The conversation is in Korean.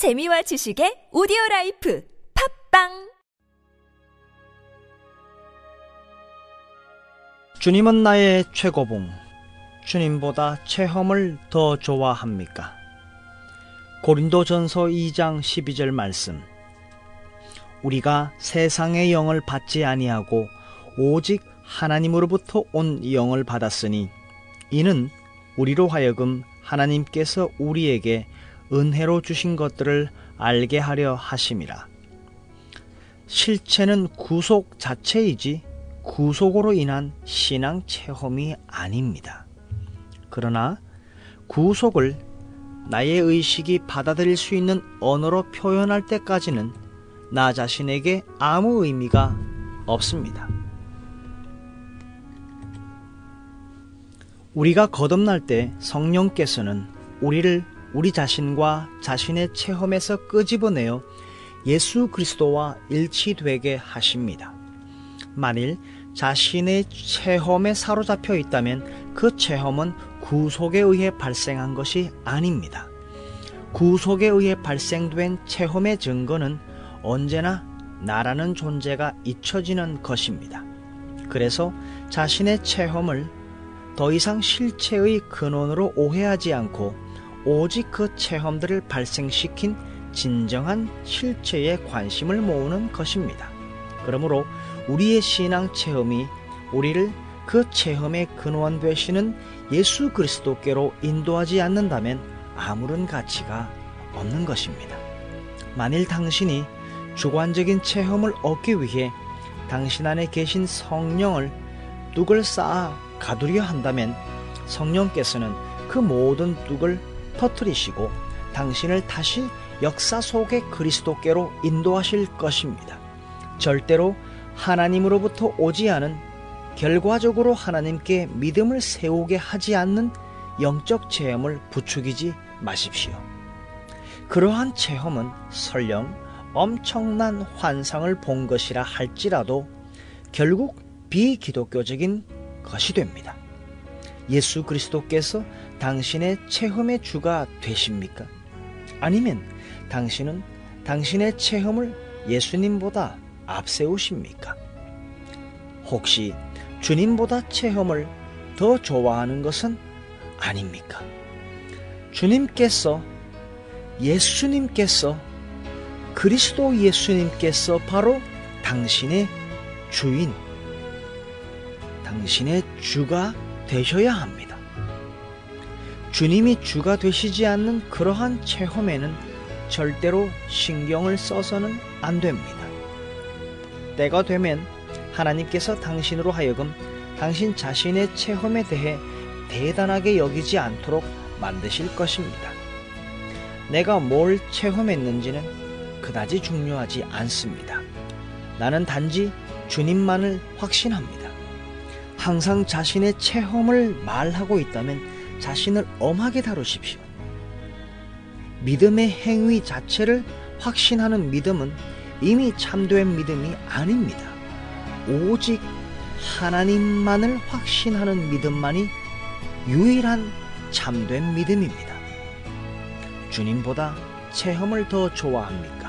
재미와 지식의 오디오 life 팟빵 주님은 나의 최고봉. 주님보다 체험을 더 좋아합니까? 고린도전서 2장 12절 말씀. 우리가 세상의 영을 받지 아니하고 오직 하나님으로부터 온 영을 받았으니 이는 우리로 하여금 하나님께서 우리에게 은혜로 주신 것들을 알게 하려 하심이라. 실체는 구속 자체이지 구속으로 인한 신앙 체험이 아닙니다. 그러나 구속을 나의 의식이 받아들일 수 있는 언어로 표현할 때까지는 나 자신에게 아무 의미가 없습니다. 우리가 거듭날 때 성령께서는 우리를 우리 자신과 자신의 체험에서 끄집어내어 예수 그리스도와 일치되게 하십니다. 만일 자신의 체험에 사로잡혀 있다면 그 체험은 구속에 의해 발생한 것이 아닙니다. 구속에 의해 발생된 체험의 증거는 언제나 나라는 존재가 잊혀지는 것입니다. 그래서 자신의 체험을 더 이상 실체의 근원으로 오해하지 않고 오직 그 체험들을 발생시킨 진정한 실체에 관심을 모으는 것입니다. 그러므로 우리의 신앙 체험이 우리를 그 체험의 근원 되시는 예수 그리스도께로 인도하지 않는다면 아무런 가치가 없는 것입니다. 만일 당신이 주관적인 체험을 얻기 위해 당신 안에 계신 성령을 뚝을 쌓아 가두려 한다면 성령께서는 그 모든 뚝을 터뜨리시고 당신을 다시 역사 속의 그리스도께로 인도하실 것입니다. 절대로 하나님으로부터 오지 않은 결과적으로 하나님께 믿음을 세우게 하지 않는 영적 체험을 부추기지 마십시오. 그러한 체험은 설령 엄청난 환상을 본 것이라 할지라도 결국 비기독교적인 것이 됩니다. 예수 그리스도께서 당신의 체험의 주가 되십니까? 아니면 당신은 당신의 체험을 예수님보다 앞세우십니까? 혹시 주님보다 체험을 더 좋아하는 것은 아닙니까? 주님께서 예수님께서 그리스도 예수님께서 바로 당신의 주인, 당신의 주가 되셔야 합니다. 주님이 주가 되시지 않는 그러한 체험에는 절대로 신경을 써서는 안 됩니다. 때가 되면 하나님께서 당신으로 하여금 당신 자신의 체험에 대해 대단하게 여기지 않도록 만드실 것입니다. 내가 뭘 체험했는지는 그다지 중요하지 않습니다. 나는 단지 주님만을 확신합니다. 항상 자신의 체험을 말하고 있다면 자신을 엄하게 다루십시오. 믿음의 행위 자체를 확신하는 믿음은 이미 참된 믿음이 아닙니다. 오직 하나님만을 확신하는 믿음만이 유일한 참된 믿음입니다. 주님보다 체험을 더 좋아합니까?